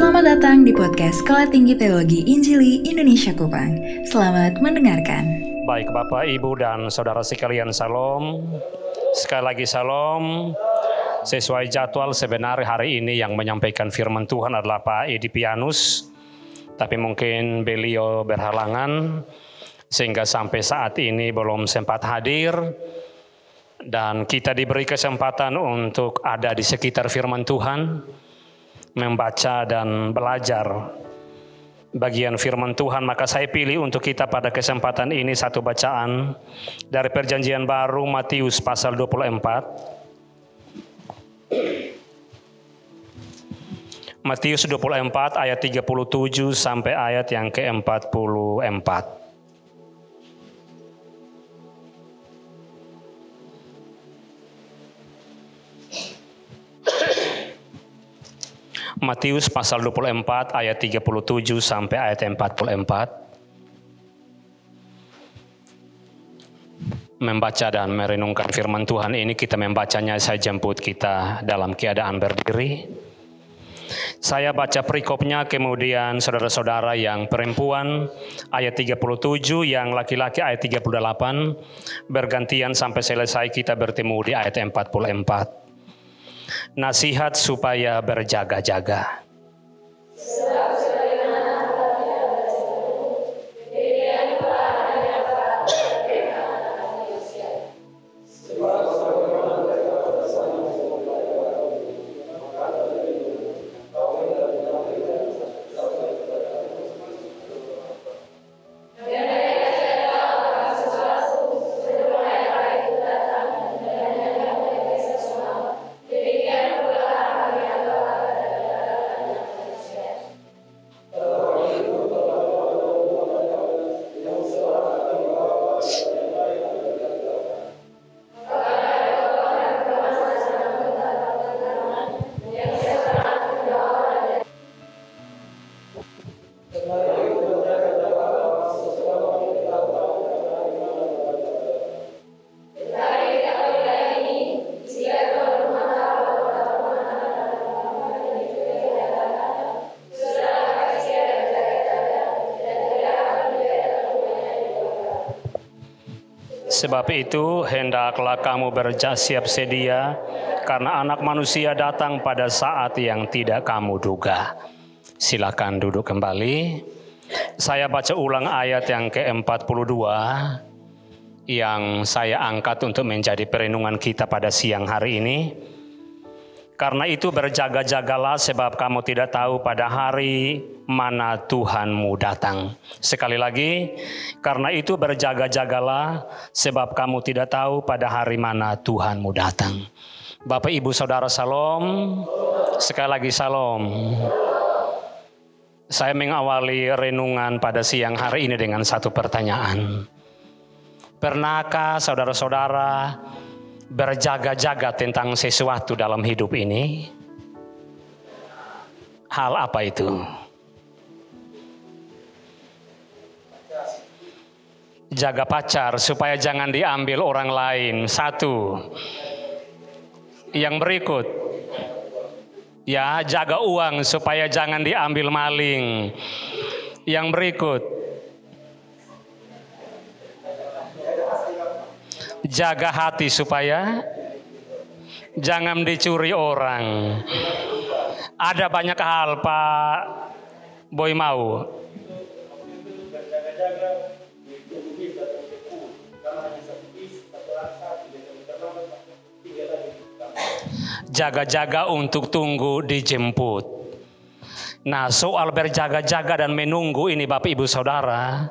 Selamat datang di podcast Sekolah Tinggi Teologi Injili Indonesia Kupang. Selamat mendengarkan. Baik Bapak, Ibu, dan Saudara sekalian, Salam. Sekali lagi Salam. Sesuai jadwal sebenarnya hari ini yang menyampaikan firman Tuhan adalah Pak Edi Pianus. Tapi mungkin beliau berhalangan sehingga sampai saat ini belum sempat hadir dan kita diberi kesempatan untuk ada di sekitar firman Tuhan, membaca dan belajar bagian firman Tuhan, maka saya pilih untuk kita pada kesempatan ini satu bacaan dari perjanjian baru Matius pasal 24. Matius 24 ayat 37 sampai ayat yang ke-44. Matius pasal 24 ayat 37 sampai ayat 44. Membaca dan merenungkan firman Tuhan ini kita membacanya saya jemput kita dalam keadaan berdiri. Saya baca perikopnya kemudian saudara-saudara yang perempuan ayat 37 yang laki-laki ayat 38 bergantian sampai selesai kita bertemu di ayat 44 nasihat supaya berjaga-jaga. Sebab itu hendaklah kamu bersiap sedia karena anak manusia datang pada saat yang tidak kamu duga. Silakan duduk kembali. Saya baca ulang ayat yang ke-42 yang saya angkat untuk menjadi perenungan kita pada siang hari ini. Karena itu berjaga-jagalah sebab kamu tidak tahu pada hari mana Tuhanmu datang. Sekali lagi, karena itu berjaga-jagalah sebab kamu tidak tahu pada hari mana Tuhanmu datang. Bapak Ibu Saudara Salam, sekali lagi Salam. Saya mengawali renungan pada siang hari ini dengan satu pertanyaan. Pernahkah saudara-saudara berjaga-jaga tentang sesuatu dalam hidup ini? Hal apa itu? Jaga pacar supaya jangan diambil orang lain. Satu. Yang berikut. Ya, jaga uang supaya jangan diambil maling. Yang berikut jaga hati supaya jangan dicuri orang. Ada banyak hal Pak Boy mau. Jaga-jaga untuk tunggu dijemput. Nah soal berjaga-jaga dan menunggu ini Bapak Ibu Saudara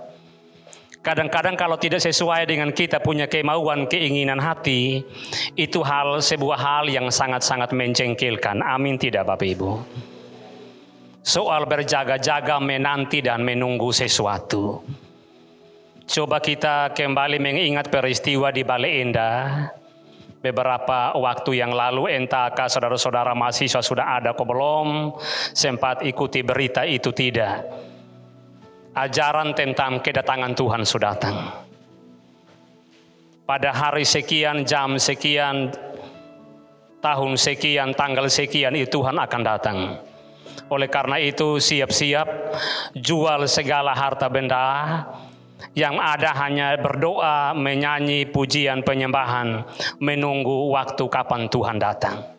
Kadang-kadang kalau tidak sesuai dengan kita punya kemauan, keinginan hati, itu hal sebuah hal yang sangat-sangat mencengkelkan. Amin tidak Bapak Ibu. Soal berjaga-jaga menanti dan menunggu sesuatu. Coba kita kembali mengingat peristiwa di Bale Endah. Beberapa waktu yang lalu entahkah saudara-saudara mahasiswa sudah ada kok belum sempat ikuti berita itu tidak ajaran tentang kedatangan Tuhan sudah datang. Pada hari sekian, jam sekian, tahun sekian, tanggal sekian itu Tuhan akan datang. Oleh karena itu siap-siap jual segala harta benda yang ada hanya berdoa, menyanyi pujian penyembahan, menunggu waktu kapan Tuhan datang.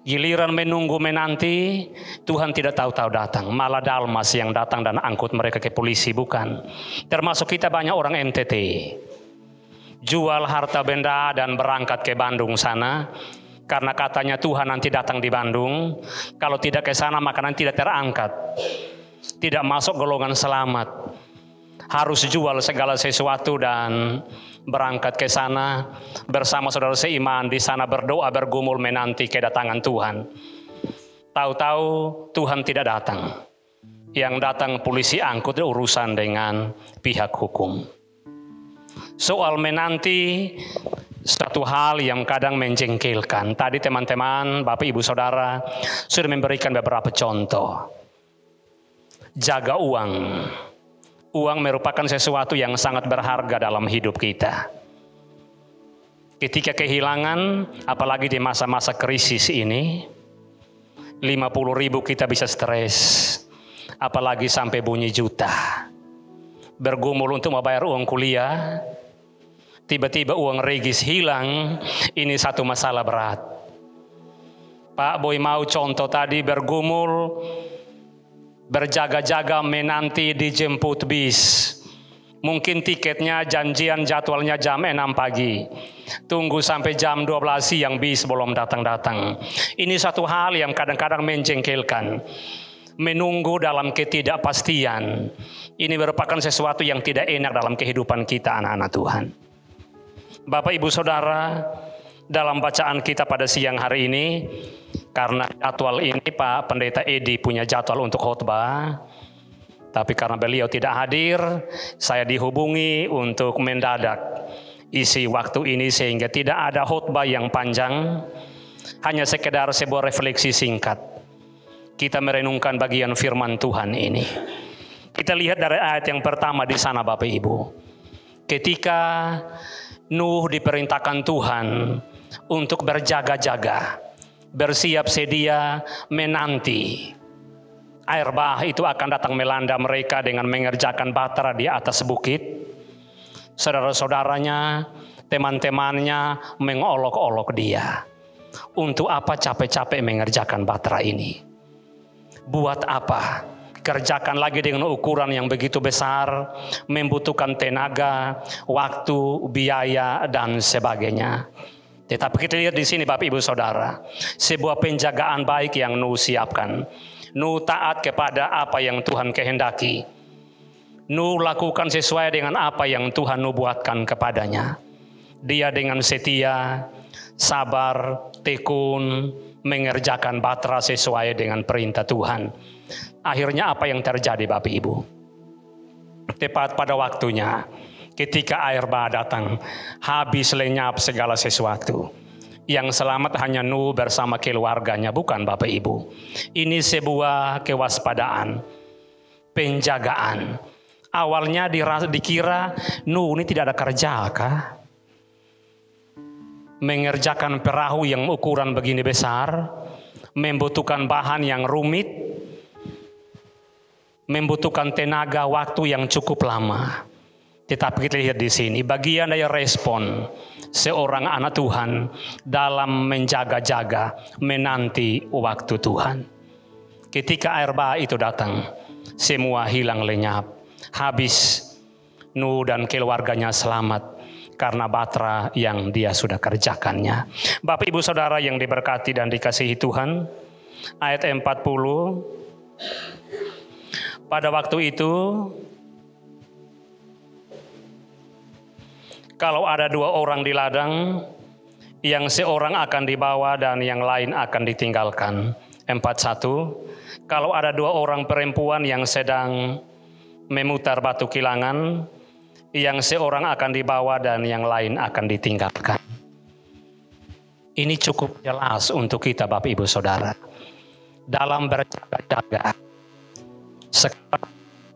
Giliran menunggu menanti, Tuhan tidak tahu-tahu datang. Malah Dalmas yang datang dan angkut mereka ke polisi, bukan. Termasuk kita banyak orang NTT. Jual harta benda dan berangkat ke Bandung sana karena katanya Tuhan nanti datang di Bandung. Kalau tidak ke sana maka nanti tidak terangkat. Tidak masuk golongan selamat. Harus jual segala sesuatu dan berangkat ke sana bersama saudara seiman di sana berdoa bergumul menanti kedatangan Tuhan. Tahu-tahu Tuhan tidak datang. Yang datang polisi angkut urusan dengan pihak hukum. Soal menanti satu hal yang kadang menjengkelkan. Tadi teman-teman, Bapak Ibu Saudara sudah memberikan beberapa contoh. Jaga uang. Uang merupakan sesuatu yang sangat berharga dalam hidup kita. Ketika kehilangan, apalagi di masa-masa krisis ini, 50 ribu kita bisa stres. Apalagi sampai bunyi juta. Bergumul untuk membayar uang kuliah, tiba-tiba uang regis hilang, ini satu masalah berat. Pak Boy mau contoh tadi bergumul, berjaga-jaga menanti dijemput bis. Mungkin tiketnya janjian jadwalnya jam 6 pagi. Tunggu sampai jam 12 siang bis belum datang-datang. Ini satu hal yang kadang-kadang menjengkelkan. Menunggu dalam ketidakpastian. Ini merupakan sesuatu yang tidak enak dalam kehidupan kita anak-anak Tuhan. Bapak Ibu Saudara, dalam bacaan kita pada siang hari ini, karena jadwal ini Pak Pendeta Edi punya jadwal untuk khotbah, tapi karena beliau tidak hadir, saya dihubungi untuk mendadak isi waktu ini sehingga tidak ada khotbah yang panjang, hanya sekedar sebuah refleksi singkat. Kita merenungkan bagian firman Tuhan ini. Kita lihat dari ayat yang pertama di sana Bapak Ibu. Ketika Nuh diperintahkan Tuhan untuk berjaga-jaga, bersiap sedia menanti. Air bah itu akan datang melanda mereka dengan mengerjakan batra di atas bukit. Saudara-saudaranya, teman-temannya mengolok-olok dia. Untuk apa capek-capek mengerjakan batra ini? Buat apa? Kerjakan lagi dengan ukuran yang begitu besar, membutuhkan tenaga, waktu, biaya, dan sebagainya. Tetapi kita lihat di sini Bapak Ibu Saudara, sebuah penjagaan baik yang Nuh siapkan. Nuh taat kepada apa yang Tuhan kehendaki. Nuh lakukan sesuai dengan apa yang Tuhan nubuatkan kepadanya. Dia dengan setia, sabar, tekun, mengerjakan batra sesuai dengan perintah Tuhan. Akhirnya apa yang terjadi Bapak Ibu? Tepat pada waktunya ketika air bah datang, habis lenyap segala sesuatu. Yang selamat hanya Nuh bersama keluarganya, bukan Bapak Ibu. Ini sebuah kewaspadaan, penjagaan. Awalnya dikira Nuh ini tidak ada kerja kah? Mengerjakan perahu yang ukuran begini besar, membutuhkan bahan yang rumit, membutuhkan tenaga waktu yang cukup lama. Tetapi kita lihat di sini bagian dari respon seorang anak Tuhan dalam menjaga-jaga menanti waktu Tuhan. Ketika air bah itu datang, semua hilang lenyap, habis Nuh dan keluarganya selamat karena batra yang dia sudah kerjakannya. Bapak Ibu Saudara yang diberkati dan dikasihi Tuhan, ayat 40 pada waktu itu, kalau ada dua orang di ladang, yang seorang akan dibawa dan yang lain akan ditinggalkan. 41. Kalau ada dua orang perempuan yang sedang memutar batu kilangan, yang seorang akan dibawa dan yang lain akan ditinggalkan. Ini cukup jelas untuk kita Bapak Ibu Saudara. Dalam berjaga-jaga sekarang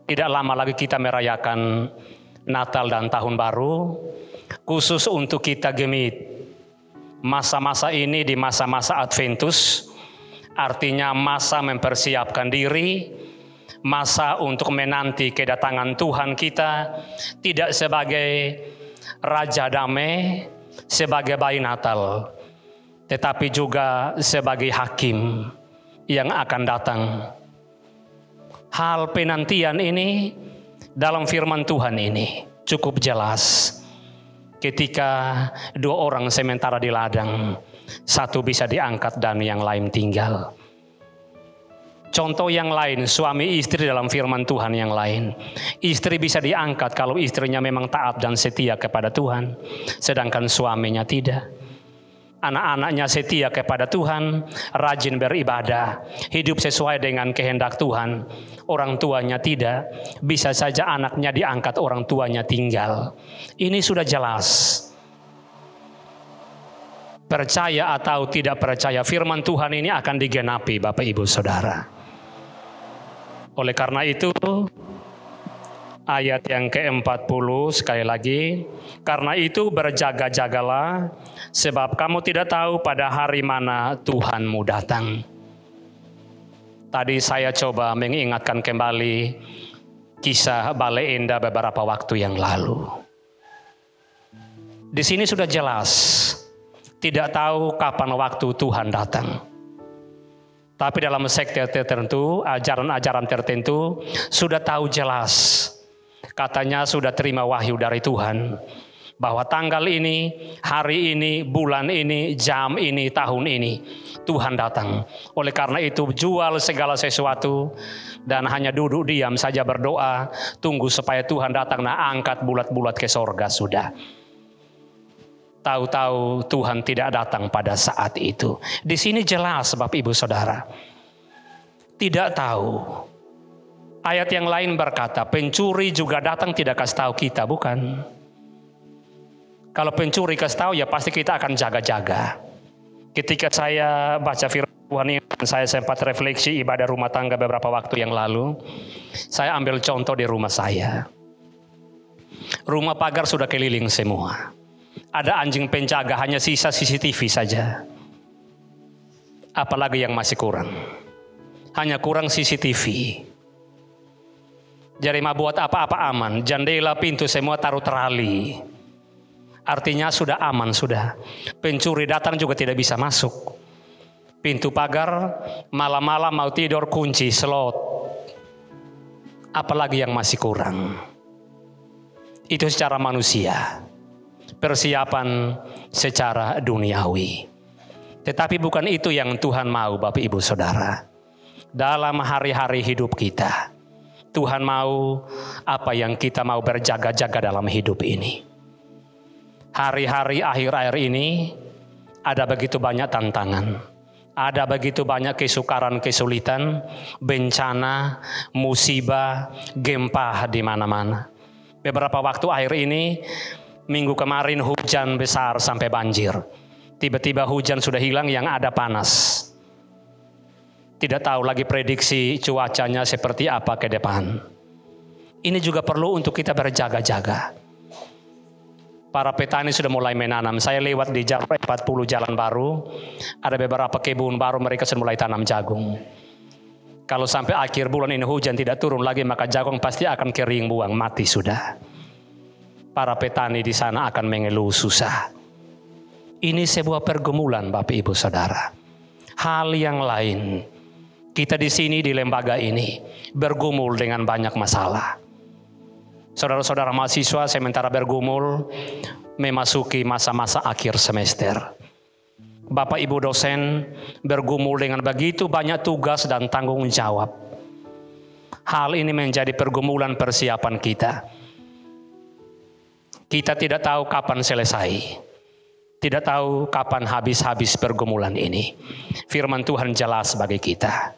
tidak lama lagi kita merayakan Natal dan Tahun Baru, khusus untuk kita gemit. Masa-masa ini di masa-masa Adventus, Artinya masa mempersiapkan diri, masa untuk menanti kedatangan Tuhan kita tidak sebagai raja damai, sebagai bayi Natal, tetapi juga sebagai hakim yang akan datang. Hal penantian ini dalam firman Tuhan ini cukup jelas. Ketika dua orang sementara di ladang, satu bisa diangkat dan yang lain tinggal. Contoh yang lain, suami istri dalam firman Tuhan yang lain. Istri bisa diangkat kalau istrinya memang taat dan setia kepada Tuhan, sedangkan suaminya tidak. Anak-anaknya setia kepada Tuhan, rajin beribadah, hidup sesuai dengan kehendak Tuhan. Orang tuanya tidak, bisa saja anaknya diangkat, orang tuanya tinggal. Ini sudah jelas percaya atau tidak percaya firman Tuhan ini akan digenapi Bapak Ibu Saudara. Oleh karena itu ayat yang ke-40 sekali lagi, karena itu berjaga-jagalah sebab kamu tidak tahu pada hari mana Tuhanmu datang. Tadi saya coba mengingatkan kembali kisah Balai Indah beberapa waktu yang lalu. Di sini sudah jelas tidak tahu kapan waktu Tuhan datang. Tapi dalam sekte tertentu, ajaran-ajaran tertentu sudah tahu jelas. Katanya sudah terima wahyu dari Tuhan bahwa tanggal ini, hari ini, bulan ini, jam ini, tahun ini Tuhan datang. Oleh karena itu jual segala sesuatu dan hanya duduk diam saja berdoa, tunggu supaya Tuhan datang nah angkat bulat-bulat ke sorga sudah. Tahu-tahu Tuhan tidak datang pada saat itu. Di sini jelas Bapak Ibu Saudara. Tidak tahu. Ayat yang lain berkata, pencuri juga datang tidak kasih tahu kita, bukan? Kalau pencuri kasih tahu ya pasti kita akan jaga-jaga. Ketika saya baca firman Tuhan ini, saya sempat refleksi ibadah rumah tangga beberapa waktu yang lalu. Saya ambil contoh di rumah saya. Rumah pagar sudah keliling semua ada anjing penjaga hanya sisa CCTV saja. Apalagi yang masih kurang. Hanya kurang CCTV. Mau buat apa-apa aman. Jendela pintu semua taruh terali. Artinya sudah aman sudah. Pencuri datang juga tidak bisa masuk. Pintu pagar malam-malam mau tidur kunci slot. Apalagi yang masih kurang. Itu secara manusia persiapan secara duniawi. Tetapi bukan itu yang Tuhan mau Bapak Ibu Saudara. Dalam hari-hari hidup kita, Tuhan mau apa yang kita mau berjaga-jaga dalam hidup ini. Hari-hari akhir-akhir ini ada begitu banyak tantangan. Ada begitu banyak kesukaran, kesulitan, bencana, musibah, gempa di mana-mana. Beberapa waktu akhir ini Minggu kemarin hujan besar sampai banjir. Tiba-tiba hujan sudah hilang yang ada panas. Tidak tahu lagi prediksi cuacanya seperti apa ke depan. Ini juga perlu untuk kita berjaga-jaga. Para petani sudah mulai menanam. Saya lewat di jalan 40 jalan baru. Ada beberapa kebun baru mereka sudah mulai tanam jagung. Kalau sampai akhir bulan ini hujan tidak turun lagi maka jagung pasti akan kering buang mati sudah para petani di sana akan mengeluh susah. Ini sebuah pergumulan Bapak Ibu Saudara. Hal yang lain, kita di sini di lembaga ini bergumul dengan banyak masalah. Saudara-saudara mahasiswa sementara bergumul memasuki masa-masa akhir semester. Bapak Ibu dosen bergumul dengan begitu banyak tugas dan tanggung jawab. Hal ini menjadi pergumulan persiapan kita kita tidak tahu kapan selesai. Tidak tahu kapan habis-habis pergumulan ini. Firman Tuhan jelas bagi kita.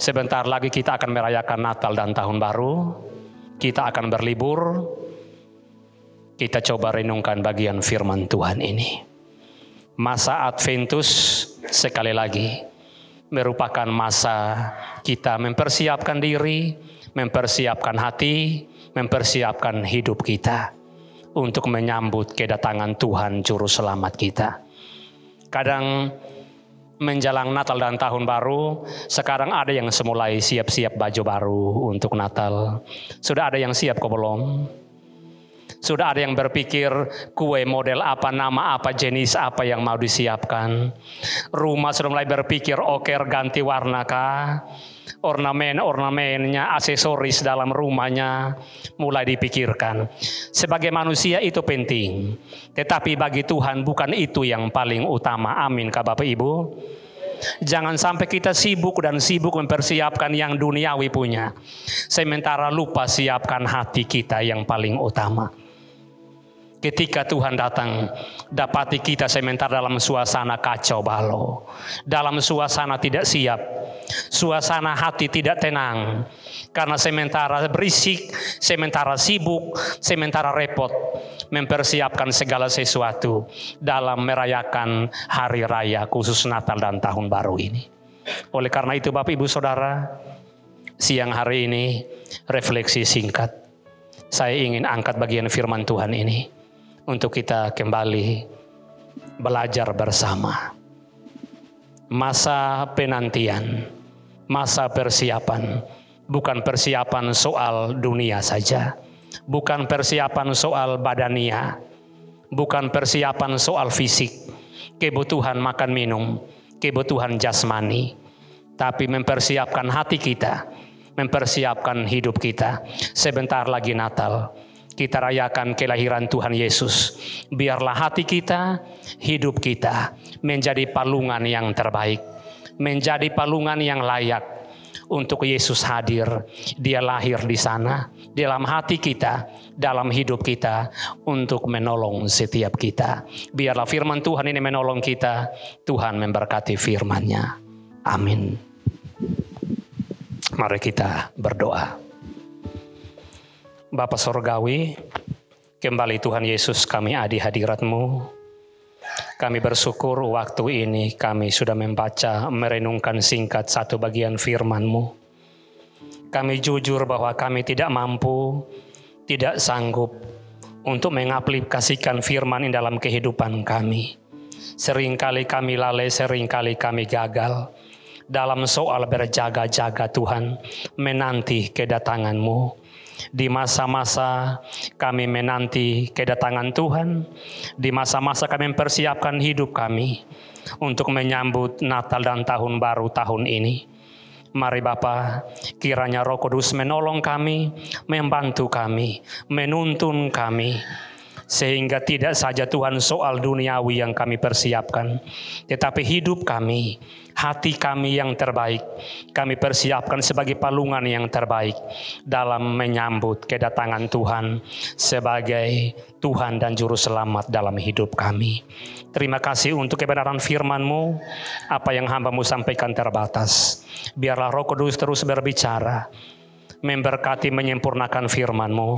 Sebentar lagi kita akan merayakan Natal dan Tahun Baru. Kita akan berlibur. Kita coba renungkan bagian firman Tuhan ini. Masa Adventus sekali lagi merupakan masa kita mempersiapkan diri, mempersiapkan hati, mempersiapkan hidup kita untuk menyambut kedatangan Tuhan Juru Selamat kita. Kadang menjelang Natal dan Tahun Baru, sekarang ada yang semulai siap-siap baju baru untuk Natal. Sudah ada yang siap kok belum? Sudah ada yang berpikir kue model apa, nama apa, jenis apa yang mau disiapkan. Rumah sudah mulai berpikir oker ganti warna kah? Ornamen-ornamennya, aksesoris dalam rumahnya mulai dipikirkan. Sebagai manusia itu penting. Tetapi bagi Tuhan bukan itu yang paling utama. Amin kah Bapak Ibu? Jangan sampai kita sibuk dan sibuk mempersiapkan yang duniawi punya. Sementara lupa siapkan hati kita yang paling utama. Ketika Tuhan datang, dapati kita sementara dalam suasana kacau balau, dalam suasana tidak siap, suasana hati tidak tenang, karena sementara berisik, sementara sibuk, sementara repot, mempersiapkan segala sesuatu dalam merayakan hari raya khusus Natal dan Tahun Baru ini. Oleh karena itu Bapak Ibu Saudara, siang hari ini refleksi singkat. Saya ingin angkat bagian firman Tuhan ini untuk kita kembali belajar bersama. Masa penantian, masa persiapan, bukan persiapan soal dunia saja, bukan persiapan soal badania, bukan persiapan soal fisik, kebutuhan makan minum, kebutuhan jasmani, tapi mempersiapkan hati kita, mempersiapkan hidup kita. Sebentar lagi Natal, kita rayakan kelahiran Tuhan Yesus. Biarlah hati kita, hidup kita menjadi palungan yang terbaik, menjadi palungan yang layak untuk Yesus hadir. Dia lahir di sana, dalam hati kita, dalam hidup kita untuk menolong setiap kita. Biarlah firman Tuhan ini menolong kita. Tuhan memberkati firman-Nya. Amin. Mari kita berdoa. Bapa Sorgawi, kembali Tuhan Yesus kami adi hadiratmu. Kami bersyukur waktu ini kami sudah membaca, merenungkan singkat satu bagian firman-Mu. Kami jujur bahwa kami tidak mampu, tidak sanggup untuk mengaplikasikan firman ini dalam kehidupan kami. Seringkali kami lalai, sering kali kami gagal dalam soal berjaga-jaga Tuhan, menanti kedatangan-Mu di masa-masa kami menanti kedatangan Tuhan, di masa-masa kami mempersiapkan hidup kami untuk menyambut Natal dan Tahun Baru tahun ini. Mari Bapa, kiranya Roh Kudus menolong kami, membantu kami, menuntun kami, sehingga tidak saja Tuhan soal duniawi yang kami persiapkan, tetapi hidup kami hati kami yang terbaik. Kami persiapkan sebagai palungan yang terbaik dalam menyambut kedatangan Tuhan sebagai Tuhan dan Juru Selamat dalam hidup kami. Terima kasih untuk kebenaran firman-Mu, apa yang hamba-Mu sampaikan terbatas. Biarlah roh kudus terus berbicara, memberkati menyempurnakan firman-Mu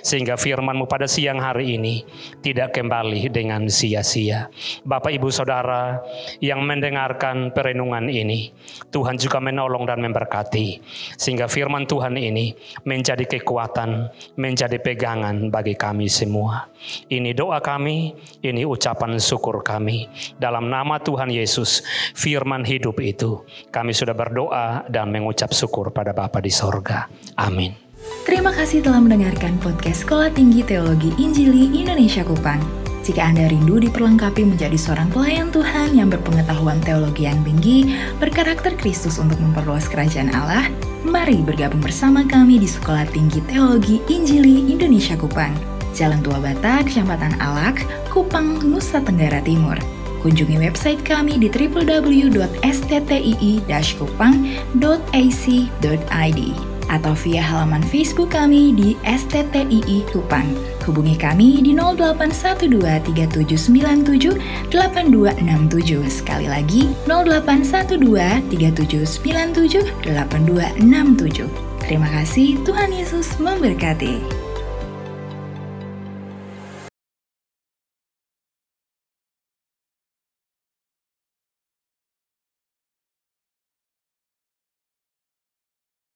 sehingga firman-Mu pada siang hari ini tidak kembali dengan sia-sia. Bapak Ibu Saudara yang mendengarkan perenungan ini, Tuhan juga menolong dan memberkati sehingga firman Tuhan ini menjadi kekuatan, menjadi pegangan bagi kami semua. Ini doa kami, ini ucapan syukur kami. Dalam nama Tuhan Yesus, firman hidup itu, kami sudah berdoa dan mengucap syukur pada Bapa di sorga. Amin. Terima kasih telah mendengarkan podcast Sekolah Tinggi Teologi Injili Indonesia Kupang. Jika Anda rindu diperlengkapi menjadi seorang pelayan Tuhan yang berpengetahuan teologi yang tinggi, berkarakter Kristus untuk memperluas kerajaan Allah, mari bergabung bersama kami di Sekolah Tinggi Teologi Injili Indonesia Kupang. Jalan Tua Bata, Kecamatan Alak, Kupang, Nusa Tenggara Timur. Kunjungi website kami di www.sttii-kupang.ac.id atau via halaman Facebook kami di STTII Kupang. Hubungi kami di 081237978267. Sekali lagi 081237978267. Terima kasih, Tuhan Yesus memberkati.